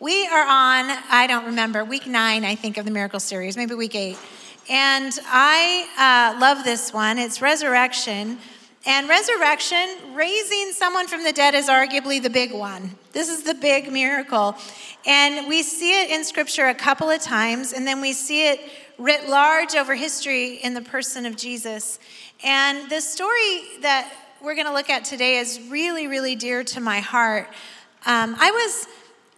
We are on, I don't remember, week nine, I think, of the Miracle series, maybe week eight. And I uh, love this one. It's resurrection. And resurrection, raising someone from the dead, is arguably the big one. This is the big miracle. And we see it in scripture a couple of times, and then we see it writ large over history in the person of Jesus. And the story that we're going to look at today is really, really dear to my heart. Um, I was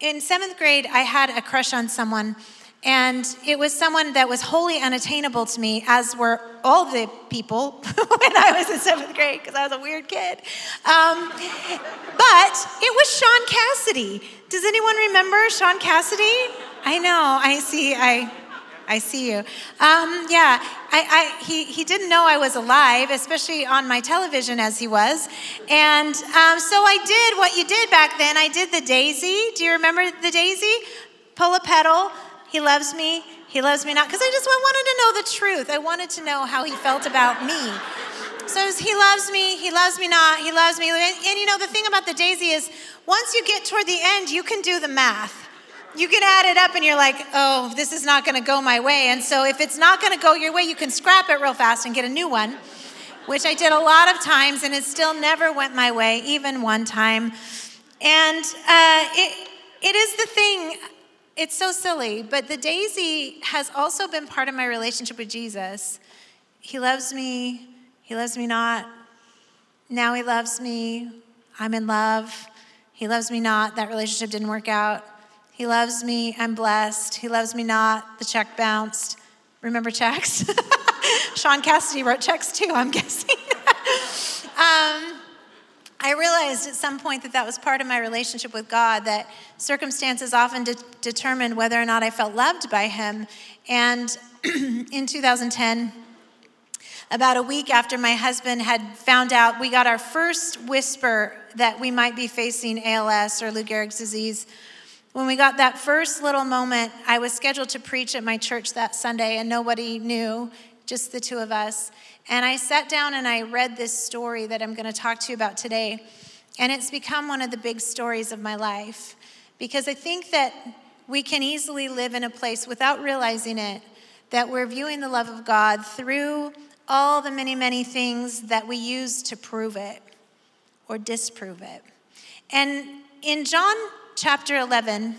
in seventh grade, I had a crush on someone, and it was someone that was wholly unattainable to me, as were all the people when I was in seventh grade, because I was a weird kid. Um, but it was Shaun Cassidy. Does anyone remember Shaun Cassidy? I know, I see, I I see you. Um, yeah, I, I, he, he didn't know I was alive, especially on my television as he was. And um, so I did what you did back then. I did the daisy. Do you remember the daisy? Pull a petal. He loves me. He loves me not. Because I just wanted to know the truth. I wanted to know how he felt about me. So he loves me, he loves me not, he loves me. And, and you know, the thing about the daisy is once you get toward the end, you can do the math you can add it up and you're like, oh, this is not going to go my way. And so if it's not going to go your way, you can scrap it real fast and get a new one, which I did a lot of times and it still never went my way, even one time. And uh, it, it is the thing, it's so silly, but the daisy has also been part of my relationship with Jesus. He loves me, he loves me not. Now he loves me, I'm in love. He loves me not, that relationship didn't work out. He loves me. I'm blessed. He loves me not. The check bounced. Remember checks? Shaun Cassidy wrote checks too, I'm guessing. um, I realized at some point that that was part of my relationship with God, that circumstances often de- determined whether or not I felt loved by Him. And in 2010, about a week after my husband had found out, we got our first whisper that we might be facing ALS or Lou Gehrig's disease. When we got that first little moment, I was scheduled to preach at my church that Sunday, and nobody knew, just the two of us. And I sat down and I read this story that I'm going to talk to you about today. And it's become one of the big stories of my life because I think that we can easily live in a place without realizing it that we're viewing the love of God through all the many, many things that we use to prove it or disprove it. And in John chapter 11,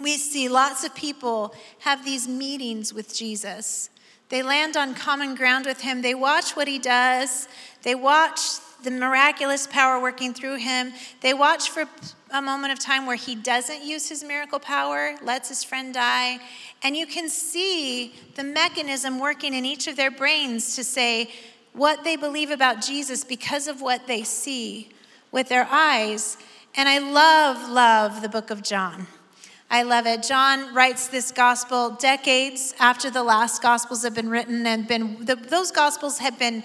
we see lots of people have these meetings with Jesus. They land on common ground with him. They watch what he does. They watch the miraculous power working through him. They watch for a moment of time where he doesn't use his miracle power, lets his friend die. And you can see the mechanism working in each of their brains to say what they believe about Jesus because of what they see with their eyes. And I love, love the book of John. I love it. John writes this gospel decades after the last gospels have been written and been the, those gospels have been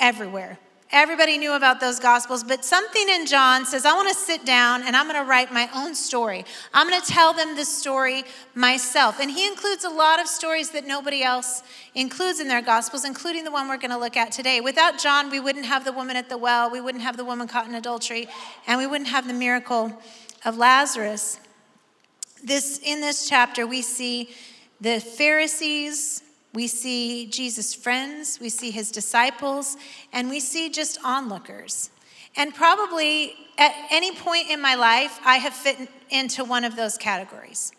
everywhere. Everybody knew about those gospels, but something in John says, I want to sit down and I'm going to write my own story. I'm going to tell them this story myself. And he includes a lot of stories that nobody else includes in their gospels, including the one we're going to look at today. Without John, we wouldn't have the woman at the well, we wouldn't have the woman caught in adultery, and we wouldn't have the miracle of Lazarus. This, in this chapter, we see the Pharisees, we see Jesus' friends, we see his disciples, and we see just onlookers. And probably at any point in my life, I have fit into one of those categories.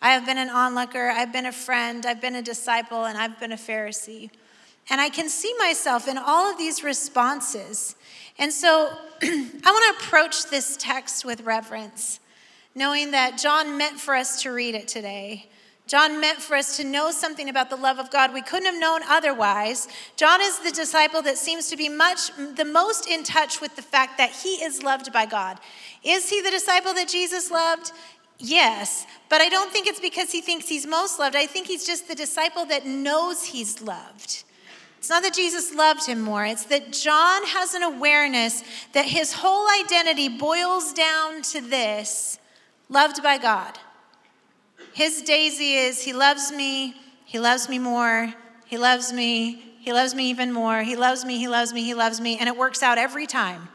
I have been an onlooker, I've been a friend, I've been a disciple, and I've been a Pharisee. And I can see myself in all of these responses. And so I want to approach this text with reverence, knowing that John meant for us to read it today. John meant for us to know something about the love of God we couldn't have known otherwise. John is the disciple that seems to be much the most in touch with the fact that he is loved by God. Is he the disciple that Jesus loved? Yes, but I don't think it's because he thinks he's most loved. I think he's just the disciple that knows he's loved. It's not that Jesus loved him more, it's that John has an awareness that his whole identity boils down to this loved by God. His daisy is He loves me, He loves me more, He loves me, He loves me even more, He loves me, He loves me, He loves me, and it works out every time.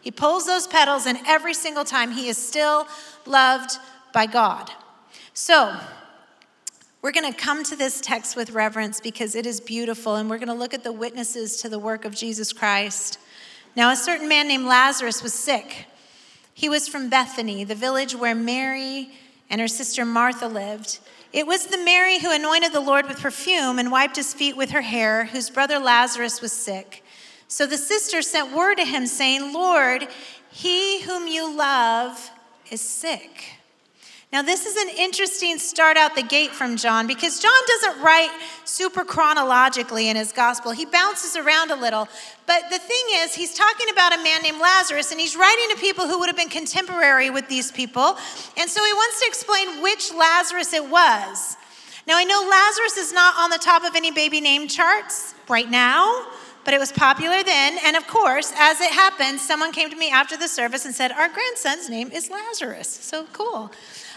He pulls those petals, and every single time He is still loved by God. So, we're going to come to this text with reverence because it is beautiful, and we're going to look at the witnesses to the work of Jesus Christ. Now, a certain man named Lazarus was sick. He was from Bethany, the village where Mary and her sister Martha lived. It was the Mary who anointed the Lord with perfume and wiped his feet with her hair, whose brother Lazarus was sick. So the sister sent word to him, saying, Lord, he whom you love is sick. Now, this is an interesting start out the gate from John because John doesn't write super chronologically in his gospel. He bounces around a little. But the thing is, he's talking about a man named Lazarus, and he's writing to people who would have been contemporary with these people. And so he wants to explain which Lazarus it was. Now, I know Lazarus is not on the top of any baby name charts right now but it was popular then. And of course, as it happened, someone came to me after the service and said, Our grandson's name is Lazarus. So cool.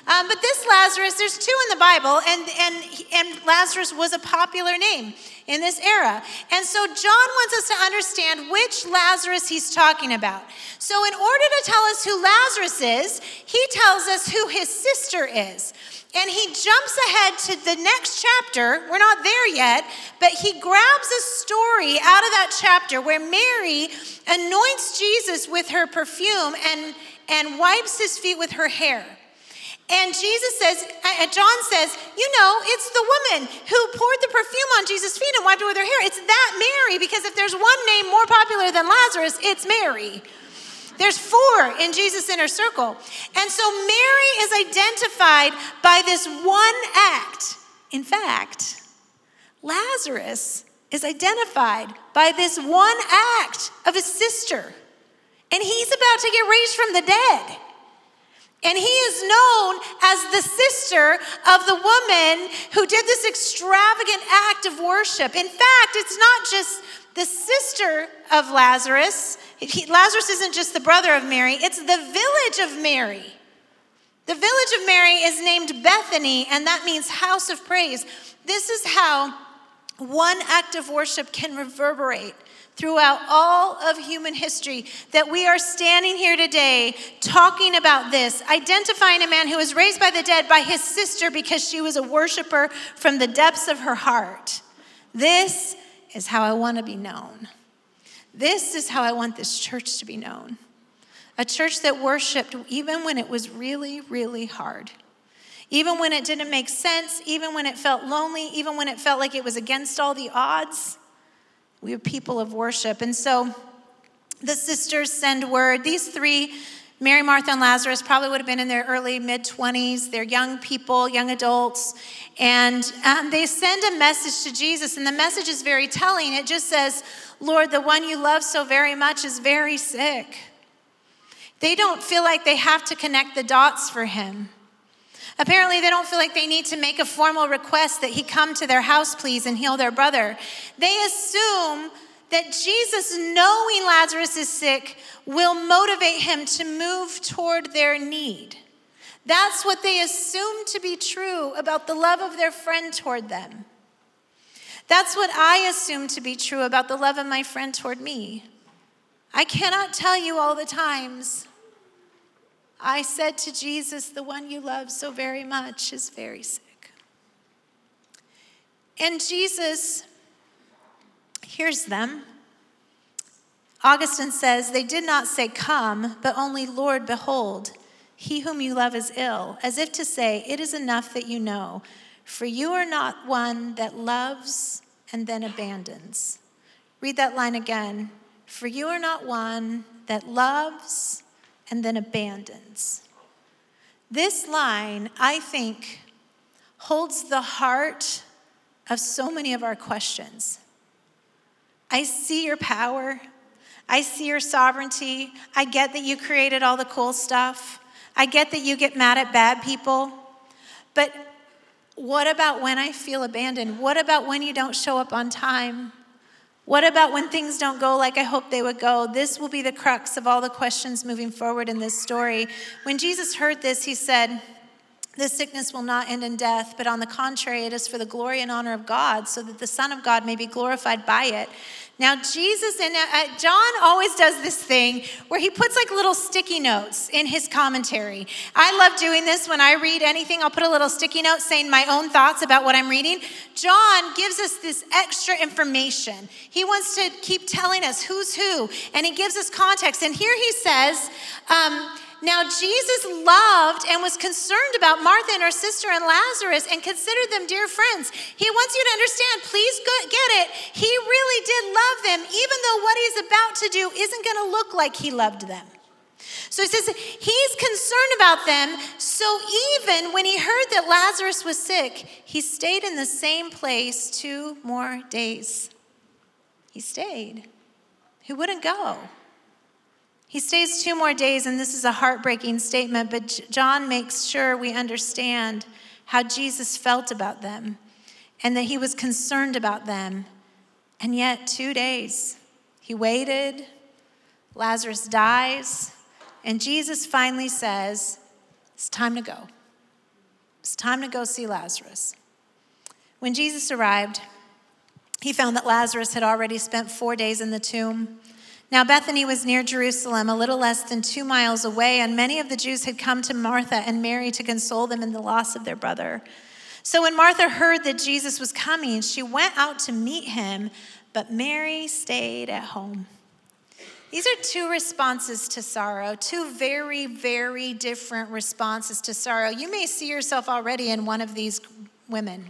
Um, but this Lazarus, there's two in the Bible, and, and, and Lazarus was a popular name in this era. And so John wants us to understand which Lazarus he's talking about. So, in order to tell us who Lazarus is, he tells us who his sister is. And he jumps ahead to the next chapter. We're not there yet, but he grabs a story out of that chapter where Mary anoints Jesus with her perfume and, and wipes his feet with her hair. And Jesus says, uh, John says, you know, it's the woman who poured the perfume on Jesus' feet and wiped with her hair. It's that Mary, because if there's one name more popular than Lazarus, it's Mary. There's four in Jesus' inner circle. And so Mary is identified by this one act. In fact, Lazarus is identified by this one act of his sister. And he's about to get raised from the dead. And he is known as the sister of the woman who did this extravagant act of worship. In fact, it's not just the sister of Lazarus. He, Lazarus isn't just the brother of Mary, it's the village of Mary. The village of Mary is named Bethany, and that means house of praise. This is how one act of worship can reverberate throughout all of human history that we are standing here today talking about this, identifying a man who was raised by the dead by his sister because she was a worshiper from the depths of her heart. This is how I want to be known. This is how I want this church to be known. A church that worshiped even when it was really, really hard. Even when it didn't make sense, even when it felt lonely, even when it felt like it was against all the odds. We are people of worship. And so the sisters send word. These three, Mary, Martha, and Lazarus, probably would have been in their early mid 20s. They're young people, young adults. And um, they send a message to Jesus. And the message is very telling. It just says, Lord, the one you love so very much is very sick. They don't feel like they have to connect the dots for him. Apparently, they don't feel like they need to make a formal request that he come to their house, please, and heal their brother. They assume that Jesus, knowing Lazarus is sick, will motivate him to move toward their need. That's what they assume to be true about the love of their friend toward them. That's what I assume to be true about the love of my friend toward me. I cannot tell you all the times I said to Jesus, The one you love so very much is very sick. And Jesus hears them. Augustine says, They did not say, Come, but only, Lord, behold, he whom you love is ill, as if to say, It is enough that you know, for you are not one that loves and then abandons. Read that line again. For you are not one that loves and then abandons. This line, I think, holds the heart of so many of our questions. I see your power. I see your sovereignty. I get that you created all the cool stuff. I get that you get mad at bad people. But what about when I feel abandoned? What about when you don't show up on time? What about when things don't go like I hope they would go? This will be the crux of all the questions moving forward in this story. When Jesus heard this, he said, This sickness will not end in death, but on the contrary, it is for the glory and honor of God, so that the Son of God may be glorified by it. Now, Jesus and uh, John always does this thing where he puts like little sticky notes in his commentary. I love doing this when I read anything. I'll put a little sticky note saying my own thoughts about what I'm reading. John gives us this extra information. He wants to keep telling us who's who, and he gives us context. And here he says, um, now, Jesus loved and was concerned about Martha and her sister and Lazarus and considered them dear friends. He wants you to understand, please get it. He really did love them, even though what he's about to do isn't going to look like he loved them. So he says he's concerned about them. So even when he heard that Lazarus was sick, he stayed in the same place two more days. He stayed. He wouldn't go. He stays two more days, and this is a heartbreaking statement, but John makes sure we understand how Jesus felt about them and that he was concerned about them. And yet, two days, he waited, Lazarus dies, and Jesus finally says, It's time to go. It's time to go see Lazarus. When Jesus arrived, he found that Lazarus had already spent four days in the tomb. Now, Bethany was near Jerusalem, a little less than two miles away, and many of the Jews had come to Martha and Mary to console them in the loss of their brother. So when Martha heard that Jesus was coming, she went out to meet him, but Mary stayed at home. These are two responses to sorrow, two very, very different responses to sorrow. You may see yourself already in one of these women.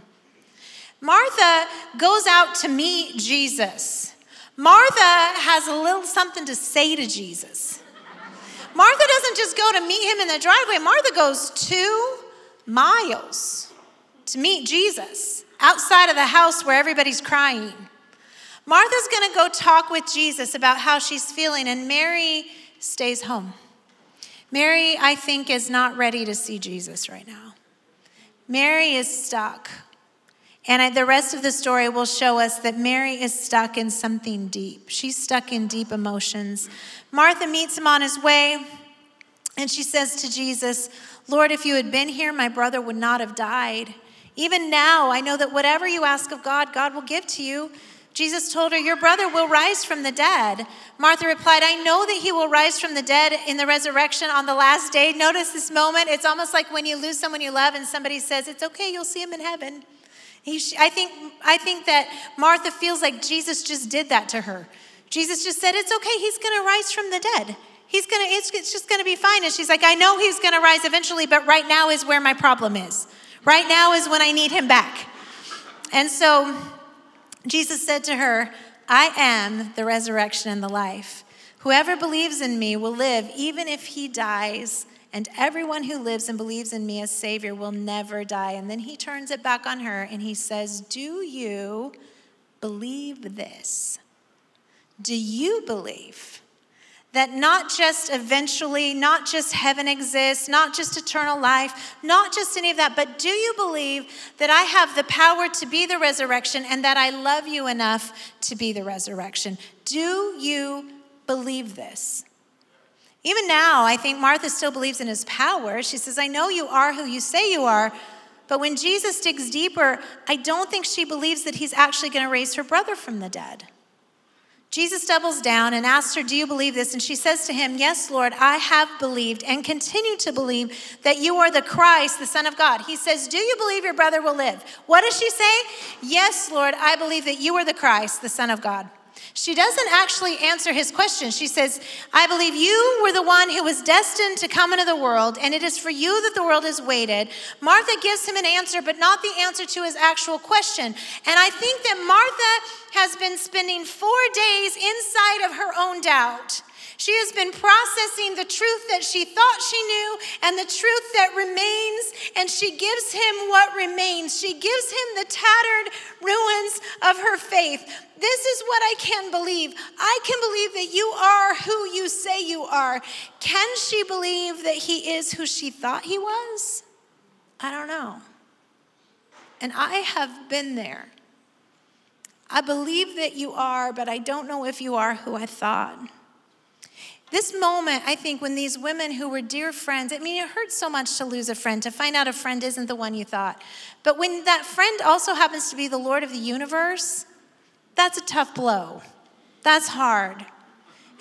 Martha goes out to meet Jesus. Martha has a little something to say to Jesus. Martha doesn't just go to meet him in the driveway, Martha goes two miles to meet Jesus outside of the house where everybody's crying. Martha's gonna go talk with Jesus about how she's feeling, and Mary stays home. Mary, I think, is not ready to see Jesus right now. Mary is stuck and the rest of the story will show us that Mary is stuck in something deep. She's stuck in deep emotions. Martha meets him on his way, and she says to Jesus, Lord, if you had been here, my brother would not have died. Even now, I know that whatever you ask of God, God will give to you. Jesus told her, Your brother will rise from the dead. Martha replied, I know that he will rise from the dead in the resurrection on the last day. Notice this moment. It's almost like when you lose someone you love and somebody says, It's okay, you'll see him in heaven. He, I, think, I think that Martha feels like Jesus just did that to her. Jesus just said, It's okay, he's gonna rise from the dead. He's gonna, it's, it's just gonna be fine. And she's like, I know he's gonna rise eventually, but right now is where my problem is. Right now is when I need him back. And so Jesus said to her, I am the resurrection and the life. Whoever believes in me will live, even if he dies and everyone who lives and believes in me as Savior will never die. And then he turns it back on her and he says, Do you believe this? Do you believe? that not just eventually, not just heaven exists, not just eternal life, not just any of that, but do you believe that I have the power to be the resurrection and that I love you enough to be the resurrection? Do you believe this? Even now, I think Martha still believes in his power. She says, I know you are who you say you are. But when Jesus digs deeper, I don't think she believes that he's actually going to raise her brother from the dead. Jesus doubles down and asks her, Do you believe this? And she says to him, Yes, Lord, I have believed and continue to believe that you are the Christ, the Son of God. He says, Do you believe your brother will live? What does she say? Yes, Lord, I believe that you are the Christ, the Son of God. She doesn't actually answer his question. She says, I believe you were the one who was destined to come into the world, and it is for you that the world has waited. Martha gives him an answer, but not the answer to his actual question. And I think that Martha has been spending four days inside of her own doubt. She has been processing the truth that she thought she knew and the truth that remains, and she gives him what remains. She gives him the tattered ruins of her faith. This is what I can believe. I can believe that you are who you say you are. Can she believe that he is who she thought he was? I don't know. And I have been there. I believe that you are, but I don't know if you are who I thought. This moment, I think, when these women who were dear friends, I mean, it hurts so much to lose a friend, to find out a friend isn't the one you thought. But when that friend also happens to be the Lord of the universe, that's a tough blow. That's hard.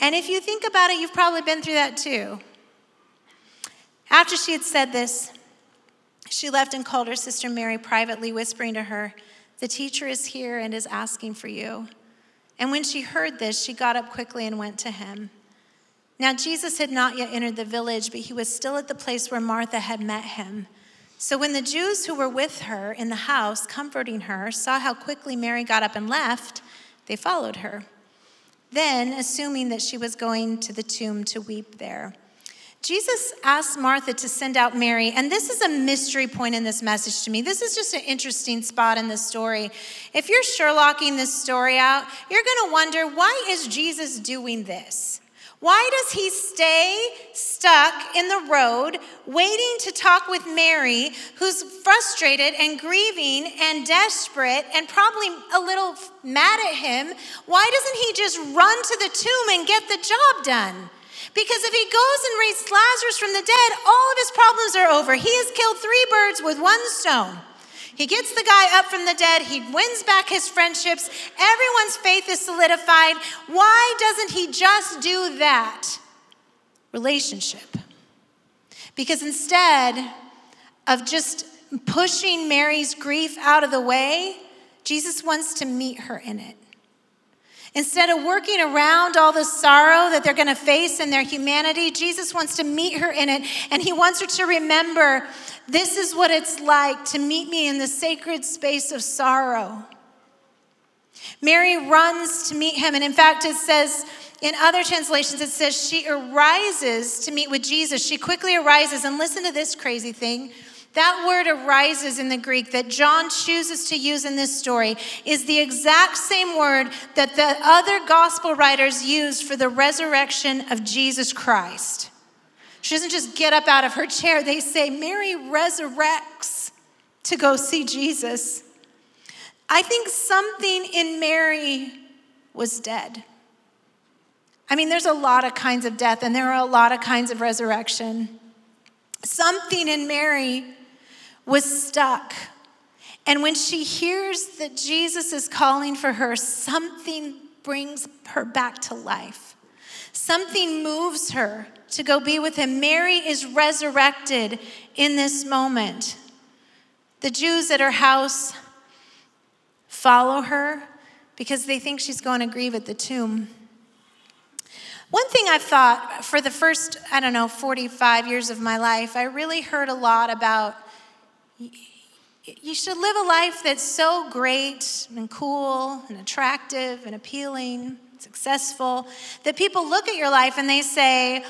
And if you think about it, you've probably been through that too. After she had said this, she left and called her sister Mary privately, whispering to her, The teacher is here and is asking for you. And when she heard this, she got up quickly and went to him. Now, Jesus had not yet entered the village, but he was still at the place where Martha had met him. So when the Jews who were with her in the house, comforting her, saw how quickly Mary got up and left, they followed her. Then, assuming that she was going to the tomb to weep there, Jesus asked Martha to send out Mary, and this is a mystery point in this message to me. This is just an interesting spot in the story. If you're Sherlocking this story out, you're going to wonder why is Jesus doing this? Why does he stay stuck in the road waiting to talk with Mary, who's frustrated and grieving and desperate and probably a little mad at him? Why doesn't he just run to the tomb and get the job done? Because if he goes and raises Lazarus from the dead, all of his problems are over. He has killed three birds with one stone. He gets the guy up from the dead. He wins back his friendships. Everyone's faith is solidified. Why doesn't he just do that? Relationship. Because instead of just pushing Mary's grief out of the way, Jesus wants to meet her in it. Instead of working around all the sorrow that they're going to face in their humanity, Jesus wants to meet her in it. And he wants her to remember this is what it's like to meet me in the sacred space of sorrow. Mary runs to meet him. And in fact, it says, in other translations, it says she arises to meet with Jesus. She quickly arises. And listen to this crazy thing. That word arises in the Greek that John chooses to use in this story is the exact same word that the other gospel writers used for the resurrection of Jesus Christ. She doesn't just get up out of her chair, they say, Mary resurrects to go see Jesus. I think something in Mary was dead. I mean, there's a lot of kinds of death, and there are a lot of kinds of resurrection. Something in Mary was stuck. And when she hears that Jesus is calling for her, something brings her back to life. Something moves her to go be with him. Mary is resurrected in this moment. The Jews at her house follow her because they think she's going to grieve at the tomb. One thing I've thought for the first, I don't know, 45 years of my life, I really heard a lot about you should live a life that's so great and cool and attractive and appealing, successful, that people look at your life and they say,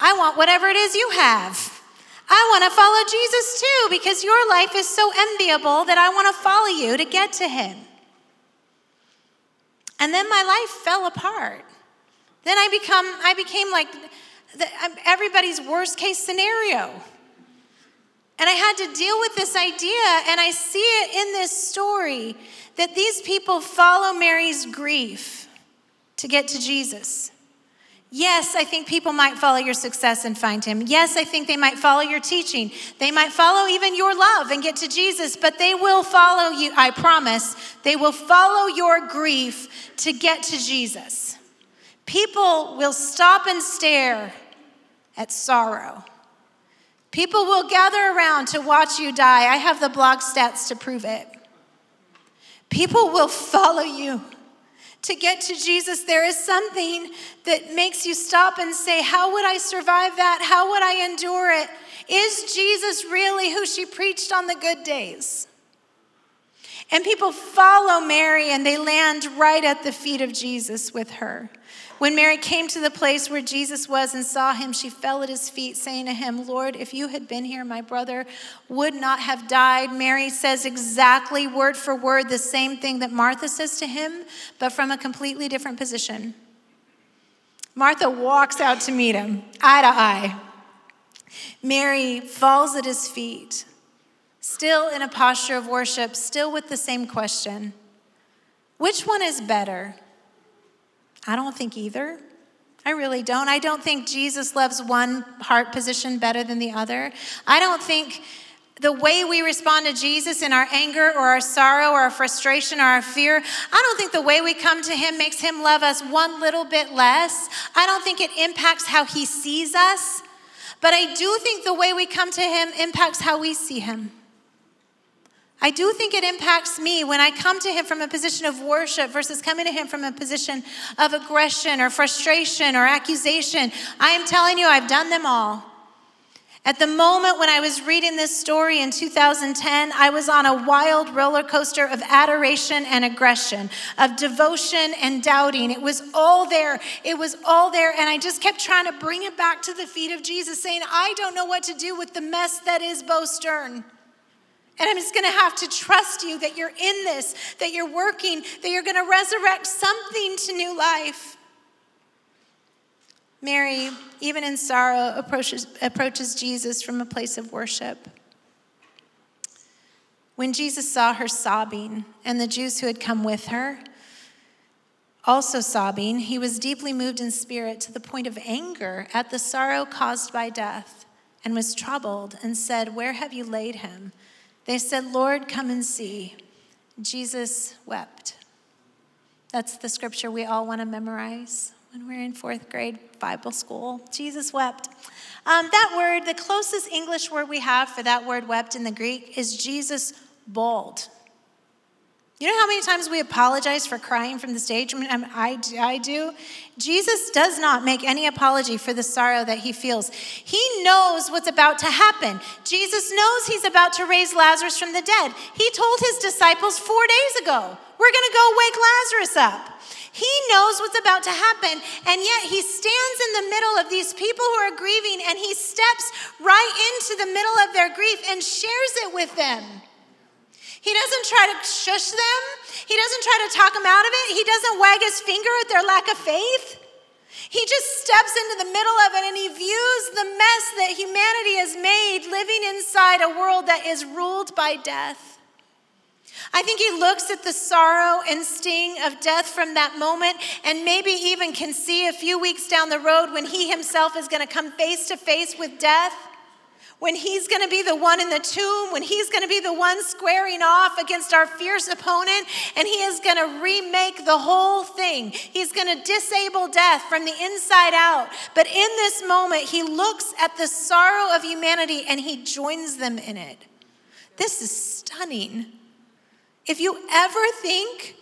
I want whatever it is you have. I want to follow Jesus too because your life is so enviable that I want to follow you to get to him. And then my life fell apart. Then I become I became like the, everybody's worst case scenario. And I had to deal with this idea, and I see it in this story that these people follow Mary's grief to get to Jesus. Yes, I think people might follow your success and find him. Yes, I think they might follow your teaching. They might follow even your love and get to Jesus, but they will follow you, I promise. They will follow your grief to get to Jesus. People will stop and stare at sorrow People will gather around to watch you die. I have the blog stats to prove it. People will follow you. To get to Jesus, there is something that makes you stop and say, How would I survive that? How would I endure it? Is Jesus really who she preached on the good days? And people follow Mary and they land right at the feet of Jesus with her. When Mary came to the place where Jesus was and saw him, she fell at his feet, saying to him, Lord, if you had been here, my brother would not have died. Mary says exactly word for word the same thing that Martha says to him, but from a completely different position. Martha walks out to meet him, eye to eye. Mary falls at his feet, still in a posture of worship, still with the same question Which one is better? I don't think either. I really don't. I don't think Jesus loves one heart position better than the other. I don't think the way we respond to Jesus in our anger or our sorrow or our frustration or our fear, I don't think the way we come to Him makes Him love us one little bit less. I don't think it impacts how He sees us. But I do think the way we come to Him impacts how we see Him. I do think it impacts me when I come to Him from a position of worship versus coming to Him from a position of aggression or frustration or accusation. I am telling you, I've done them all. At the moment when I was reading this story in 2010, I was on a wild roller coaster of adoration and aggression, of devotion and doubting. It was all there. It was all there. And I just kept trying to bring it back to the feet of Jesus, saying, I don't know what to do with the mess that is Bo Stern. And I'm just going to have to trust you that you're in this, that you're working, that you're going to resurrect something to new life. Mary, even in sorrow, approaches, approaches Jesus from a place of worship. When Jesus saw her sobbing and the Jews who had come with her also sobbing, he was deeply moved in spirit to the point of anger at the sorrow caused by death and was troubled and said, Where have you laid him? They said, Lord, come and see. Jesus wept. That's the scripture we all want to memorize when we're in fourth grade Bible school. Jesus wept. Um, that word, the closest English word we have for that word wept in the Greek is Jesus bawled. You know how many times we apologize for crying from the stage? I, mean, um, I, I do. Jesus does not make any apology for the sorrow that he feels. He knows what's about to happen. Jesus knows he's about to raise Lazarus from the dead. He told his disciples four days ago, We're going to go wake Lazarus up. He knows what's about to happen, and yet he stands in the middle of these people who are grieving and he steps right into the middle of their grief and shares it with them. He doesn't try to shush them, he doesn't try to talk them out of it, he doesn't wag his finger at their lack of faith. He just steps into the middle of it and he views the mess that humanity has made living inside a world that is ruled by death. I think he looks at the sorrow and sting of death from that moment and maybe even can see a few weeks down the road when he himself is going to come face to face with death. When he's gonna be the one in the tomb, when he's gonna be the one squaring off against our fierce opponent, and he is gonna remake the whole thing. He's gonna disable death from the inside out. But in this moment, he looks at the sorrow of humanity and he joins them in it. This is stunning. If you ever think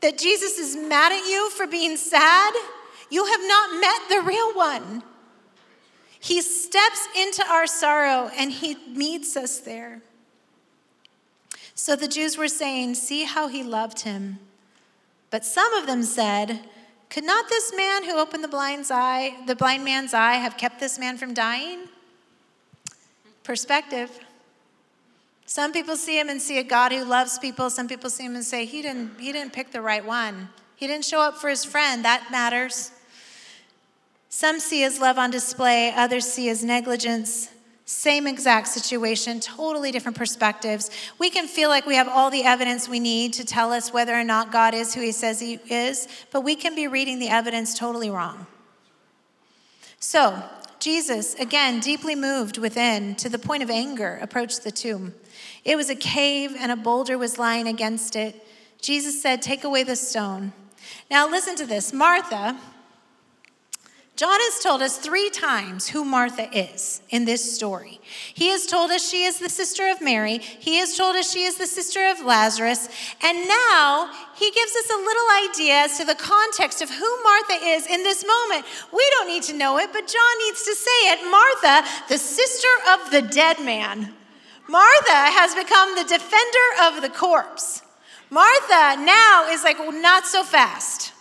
that Jesus is mad at you for being sad, you have not met the real one. He steps into our sorrow and he meets us there. So the Jews were saying, See how he loved him. But some of them said, Could not this man who opened the blind's eye, the blind man's eye, have kept this man from dying? Perspective. Some people see him and see a God who loves people. Some people see him and say, he didn't, he didn't pick the right one. He didn't show up for his friend. That matters. Some see his love on display, others see his negligence. Same exact situation, totally different perspectives. We can feel like we have all the evidence we need to tell us whether or not God is who he says he is, but we can be reading the evidence totally wrong. So, Jesus, again, deeply moved within to the point of anger, approached the tomb. It was a cave, and a boulder was lying against it. Jesus said, Take away the stone. Now, listen to this Martha, John has told us three times who Martha is in this story. He has told us she is the sister of Mary. He has told us she is the sister of Lazarus. And now he gives us a little idea as to the context of who Martha is in this moment. We don't need to know it, but John needs to say it. Martha, the sister of the dead man. Martha has become the defender of the corpse. Martha now is like, well, not so fast.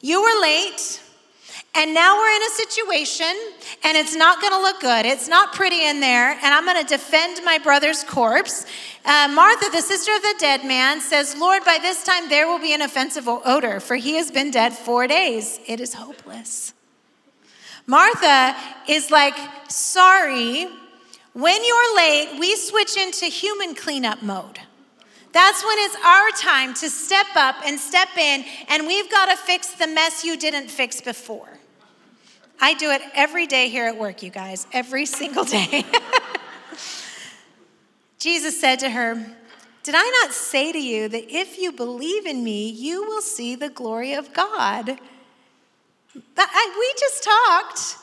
You were late. And now we're in a situation and it's not going to look good. It's not pretty in there. And I'm going to defend my brother's corpse. Uh, Martha, the sister of the dead man, says, Lord, by this time there will be an offensive odor, for he has been dead four days. It is hopeless. Martha is like, sorry, when you're late, we switch into human cleanup mode. That's when it's our time to step up and step in, and we've got to fix the mess you didn't fix before. I do it every day here at work, you guys, every single day. Jesus said to her, Did I not say to you that if you believe in me, you will see the glory of God? I, we just talked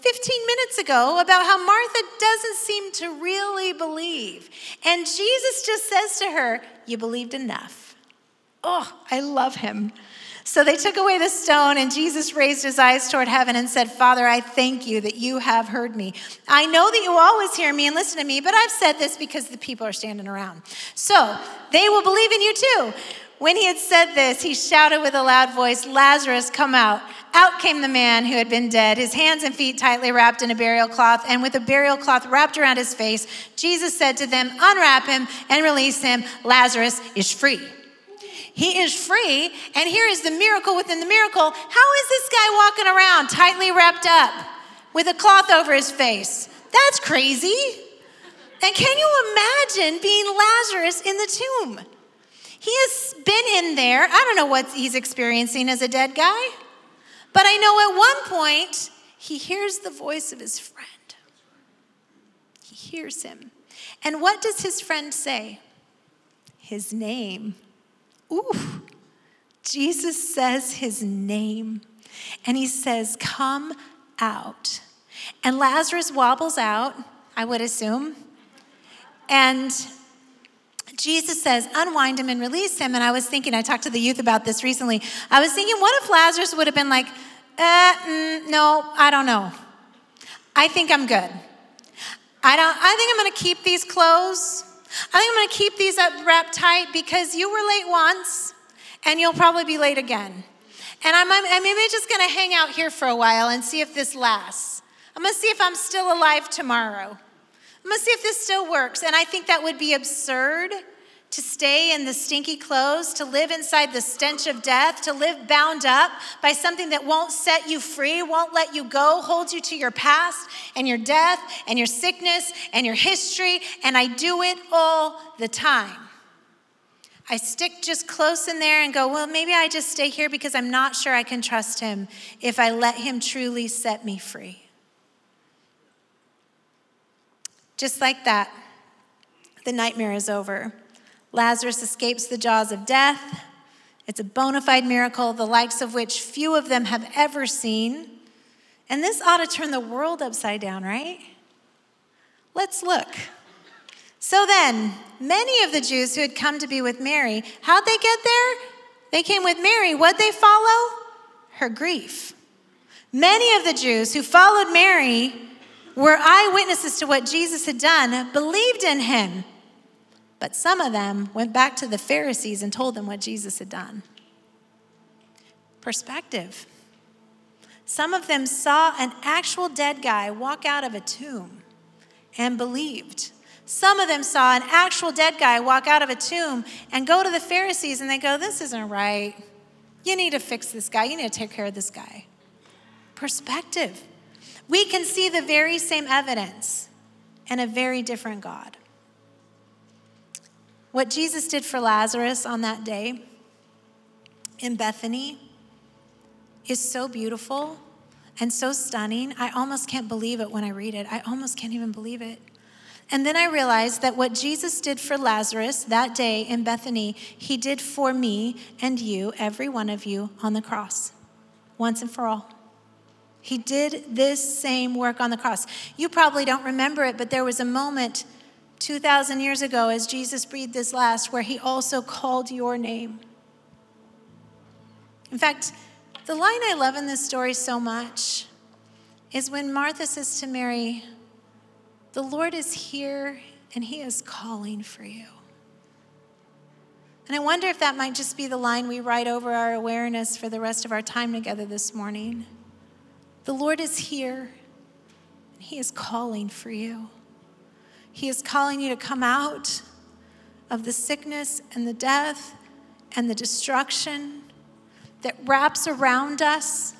15 minutes ago about how Martha doesn't seem to really believe. And Jesus just says to her, You believed enough. Oh, I love him. So they took away the stone, and Jesus raised his eyes toward heaven and said, Father, I thank you that you have heard me. I know that you always hear me and listen to me, but I've said this because the people are standing around. So they will believe in you too. When he had said this, he shouted with a loud voice, Lazarus, come out. Out came the man who had been dead, his hands and feet tightly wrapped in a burial cloth, and with a burial cloth wrapped around his face. Jesus said to them, Unwrap him and release him. Lazarus is free. He is free, and here is the miracle within the miracle. How is this guy walking around tightly wrapped up with a cloth over his face? That's crazy. And can you imagine being Lazarus in the tomb? He has been in there. I don't know what he's experiencing as a dead guy, but I know at one point he hears the voice of his friend. He hears him. And what does his friend say? His name. Ooh, Jesus says his name. And he says, Come out. And Lazarus wobbles out, I would assume. And Jesus says, unwind him and release him. And I was thinking, I talked to the youth about this recently. I was thinking, what if Lazarus would have been like, uh, mm, no, I don't know. I think I'm good. I don't. I think I'm going to keep these clothes. I think I'm going to keep these up wrapped tight because you were late once, and you'll probably be late again. And I'm, I'm maybe just going to hang out here for a while and see if this lasts. I'm going to see if I'm still alive tomorrow. I'm going to see if this still works. And I think that would be absurd to stay in the stinky clothes, to live inside the stench of death, to live bound up by something that won't set you free, won't let you go, holds you to your past and your death and your sickness and your history. And I do it all the time. I stick just close in there and go, well, maybe I just stay here because I'm not sure I can trust him if I let him truly set me free. Just like that, the nightmare is over. Lazarus escapes the jaws of death. It's a bona fide miracle, the likes of which few of them have ever seen. And this ought to turn the world upside down, right? Let's look. So then, many of the Jews who had come to be with Mary, how'd they get there? They came with Mary. What'd they follow? Her grief. Many of the Jews who followed Mary were eyewitnesses to what Jesus had done, believed in him. But some of them went back to the Pharisees and told them what Jesus had done. Perspective. Some of them saw an actual dead guy walk out of a tomb and believed. Some of them saw an actual dead guy walk out of a tomb and go to the Pharisees and they go, This isn't right. You need to fix this guy. You need to take care of this guy. Perspective we can see the very same evidence and a very different God. What Jesus did for Lazarus on that day in Bethany is so beautiful and so stunning. I almost can't believe it when I read it. I almost can't even believe it. And then I realized that what Jesus did for Lazarus that day in Bethany, he did for me and you, every one of you, on the cross, once and for all. He did this same work on the cross. You probably don't remember it, but there was a moment 2,000 years ago as Jesus breathed his last where he also called your name. In fact, the line I love in this story so much is when Martha says to Mary, The Lord is here and he is calling for you. And I wonder if that might just be the line we write over our awareness for the rest of our time together this morning. The Lord is here, and He is calling for you. He is calling you to come out of the sickness and the death and the destruction that wraps around us,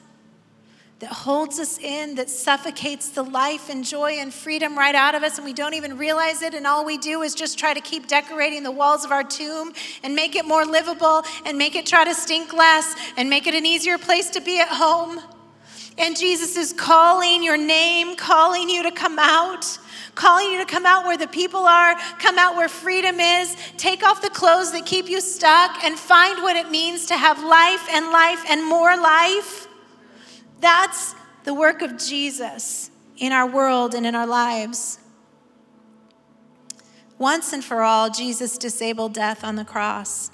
that holds us in, that suffocates the life and joy and freedom right out of us, and we don't even realize it. And all we do is just try to keep decorating the walls of our tomb and make it more livable and make it try to stink less and make it an easier place to be at home. And Jesus is calling your name, calling you to come out, calling you to come out where the people are, come out where freedom is, take off the clothes that keep you stuck, and find what it means to have life and life and more life. That's the work of Jesus in our world and in our lives. Once and for all, Jesus disabled death on the cross.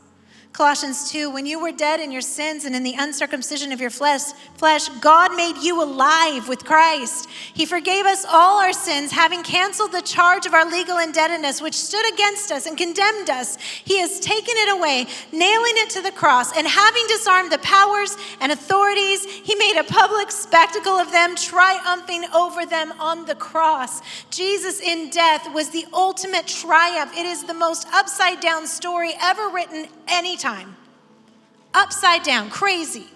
Colossians 2 When you were dead in your sins and in the uncircumcision of your flesh, flesh, God made you alive with Christ. He forgave us all our sins, having canceled the charge of our legal indebtedness, which stood against us and condemned us. He has taken it away, nailing it to the cross, and having disarmed the powers and authorities, He made a public spectacle of them, triumphing over them on the cross. Jesus in death was the ultimate triumph. It is the most upside down story ever written anytime time. Upside down, crazy.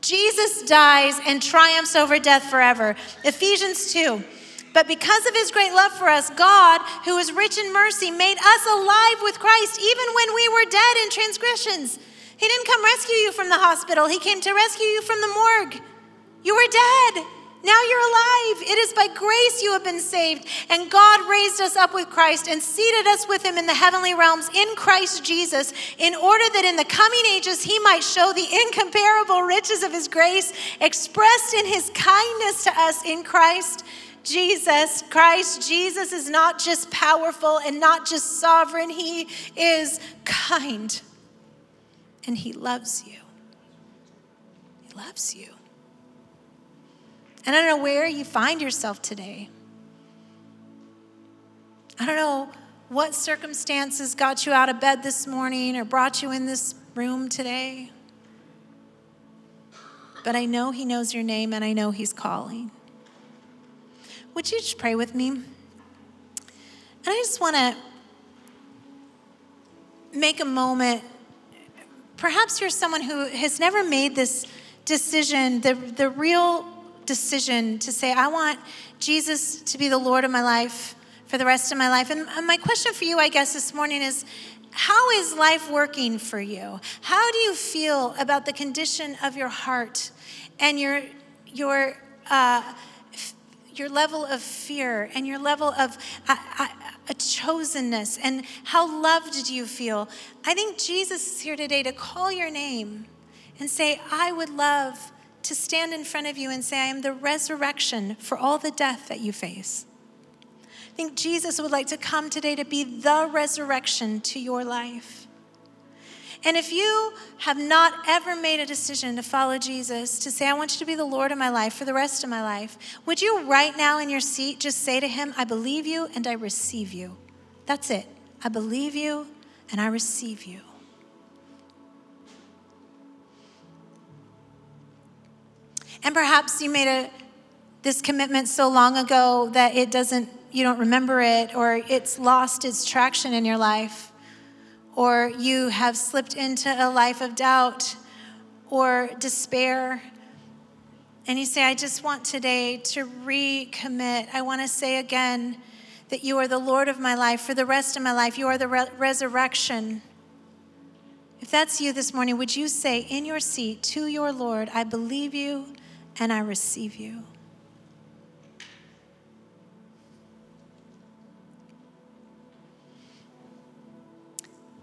Jesus dies and triumphs over death forever. Ephesians 2. But because of his great love for us, God, who is rich in mercy, made us alive with Christ even when we were dead in transgressions. He didn't come rescue you from the hospital, he came to rescue you from the morgue. You were dead. Now you're alive. It is by grace you have been saved. And God raised us up with Christ and seated us with him in the heavenly realms in Christ Jesus, in order that in the coming ages he might show the incomparable riches of his grace expressed in his kindness to us in Christ. Jesus, Christ Jesus is not just powerful and not just sovereign, He is kind and He loves you. He loves you. And I don't know where you find yourself today. I don't know what circumstances got you out of bed this morning or brought you in this room today. But I know He knows your name and I know He's calling. Would you just pray with me? And I just want to make a moment. Perhaps you're someone who has never made this decision, the, the real decision to say, I want Jesus to be the Lord of my life for the rest of my life. And my question for you, I guess, this morning is how is life working for you? How do you feel about the condition of your heart and your, your, uh, your level of fear and your level of uh, uh, a chosenness and how loved do you feel? I think Jesus is here today to call your name and say, I would love to stand in front of you and say, I am the resurrection for all the death that you face. I think Jesus would like to come today to be the resurrection to your life. And if you have not ever made a decision to follow Jesus, to say, I want you to be the Lord of my life for the rest of my life, would you right now in your seat just say to him, I believe you and I receive you? That's it. I believe you and I receive you. And perhaps you made a, this commitment so long ago that it doesn't, you don't remember it, or it's lost its traction in your life, or you have slipped into a life of doubt or despair. And you say, I just want today to recommit. I want to say again that you are the Lord of my life for the rest of my life. You are the re- resurrection. If that's you this morning, would you say in your seat to your Lord, I believe you and I receive you.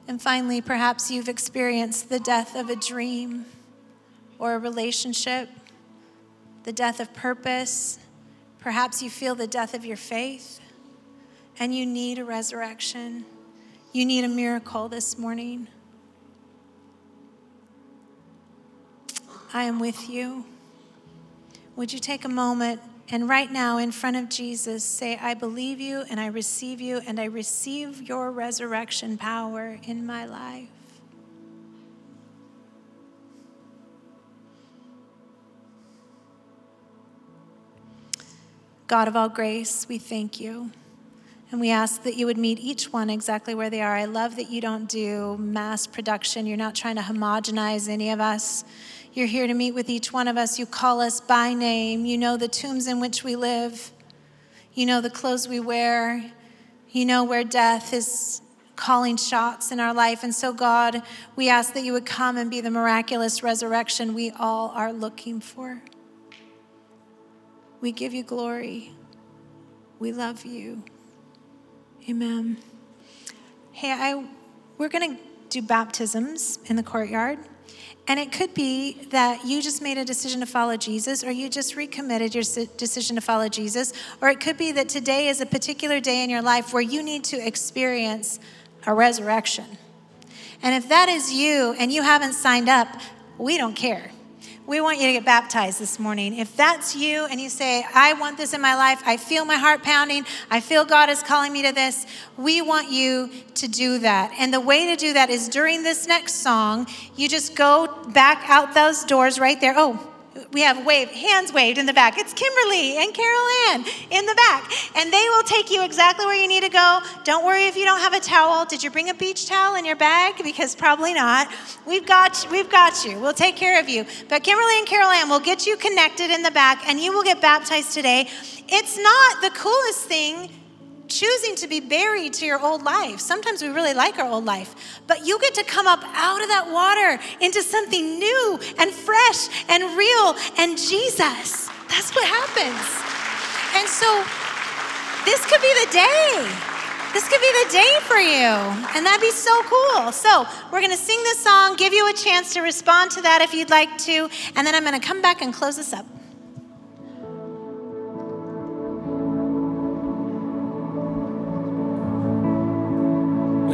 And finally, perhaps you've experienced the death of a dream or a relationship, the death of purpose. Perhaps you feel the death of your faith and you need a resurrection. You need a miracle this morning. I am with you. Would you take a moment and right now, in front of Jesus, say, I believe you and I receive you and I receive your resurrection power in my life? God of all grace, we thank you. And we ask that you would meet each one exactly where they are. I love that you don't do mass production. You're not trying to homogenize any of us. You're here to meet with each one of us. You call us by name. You know the tombs in which we live. You know the clothes we wear. You know where death is calling shots in our life. And so, God, we ask that you would come and be the miraculous resurrection we all are looking for. We give you glory. We love you. Amen. Hey, I we're going to do baptisms in the courtyard. And it could be that you just made a decision to follow Jesus, or you just recommitted your decision to follow Jesus, or it could be that today is a particular day in your life where you need to experience a resurrection. And if that is you and you haven't signed up, we don't care we want you to get baptized this morning. If that's you and you say, I want this in my life, I feel my heart pounding, I feel God is calling me to this, we want you to do that. And the way to do that is during this next song, you just go back out those doors right there. Oh, we have wave, hands waved in the back. It's Kimberly and Carol Ann in the back. And they will take you exactly where you need to go. Don't worry if you don't have a towel. Did you bring a beach towel in your bag? Because probably not. We've got. We've got you. We'll take care of you. But Kimberly and Carol Ann will get you connected in the back and you will get baptized today. It's not the coolest thing choosing to be buried to your old life. Sometimes we really like our old life, but you get to come up out of that water into something new and fresh and real and Jesus. That's what happens. And so this could be the day. This could be the day for you. And that'd be so cool. So, we're going to sing this song, give you a chance to respond to that if you'd like to, and then I'm going to come back and close this up.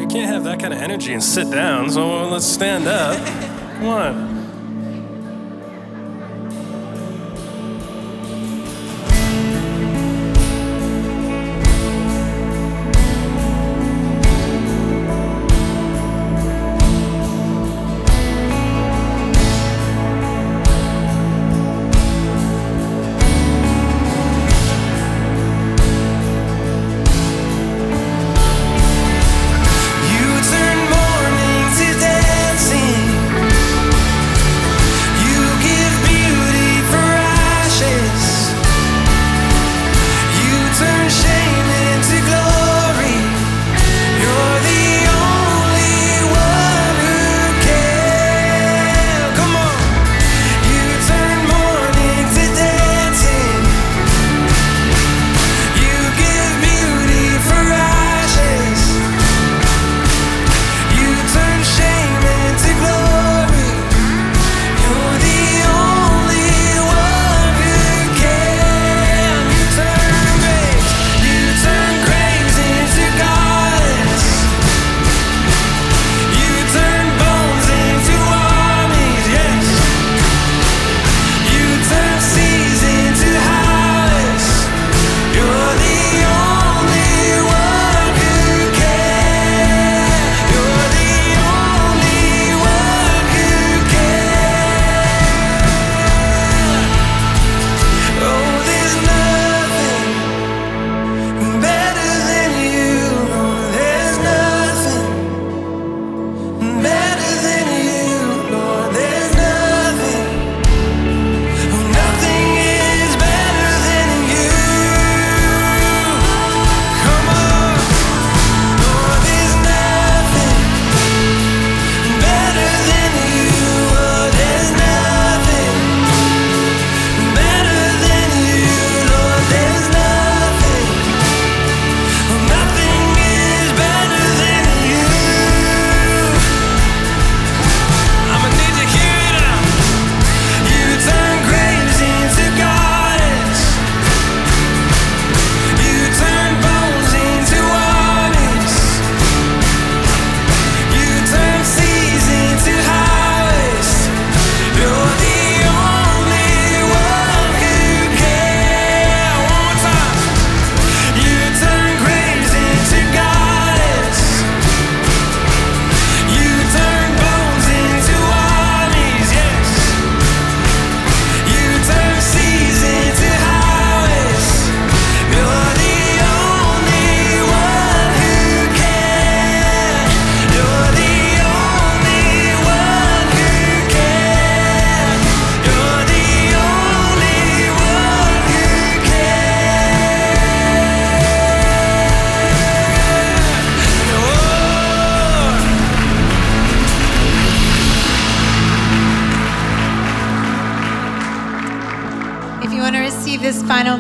Can't have that kind of energy and sit down, so let's stand up. Come on.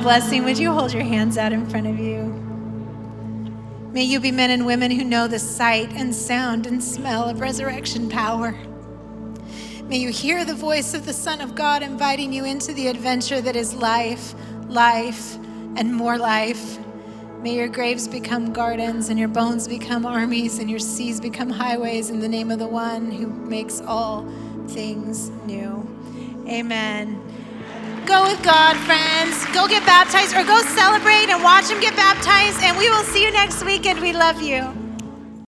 Blessing, would you hold your hands out in front of you? May you be men and women who know the sight and sound and smell of resurrection power. May you hear the voice of the Son of God inviting you into the adventure that is life, life, and more life. May your graves become gardens and your bones become armies and your seas become highways in the name of the one who makes all things new. Amen. Go with God, friends. Go get baptized or go celebrate and watch them get baptized. And we will see you next week, and we love you.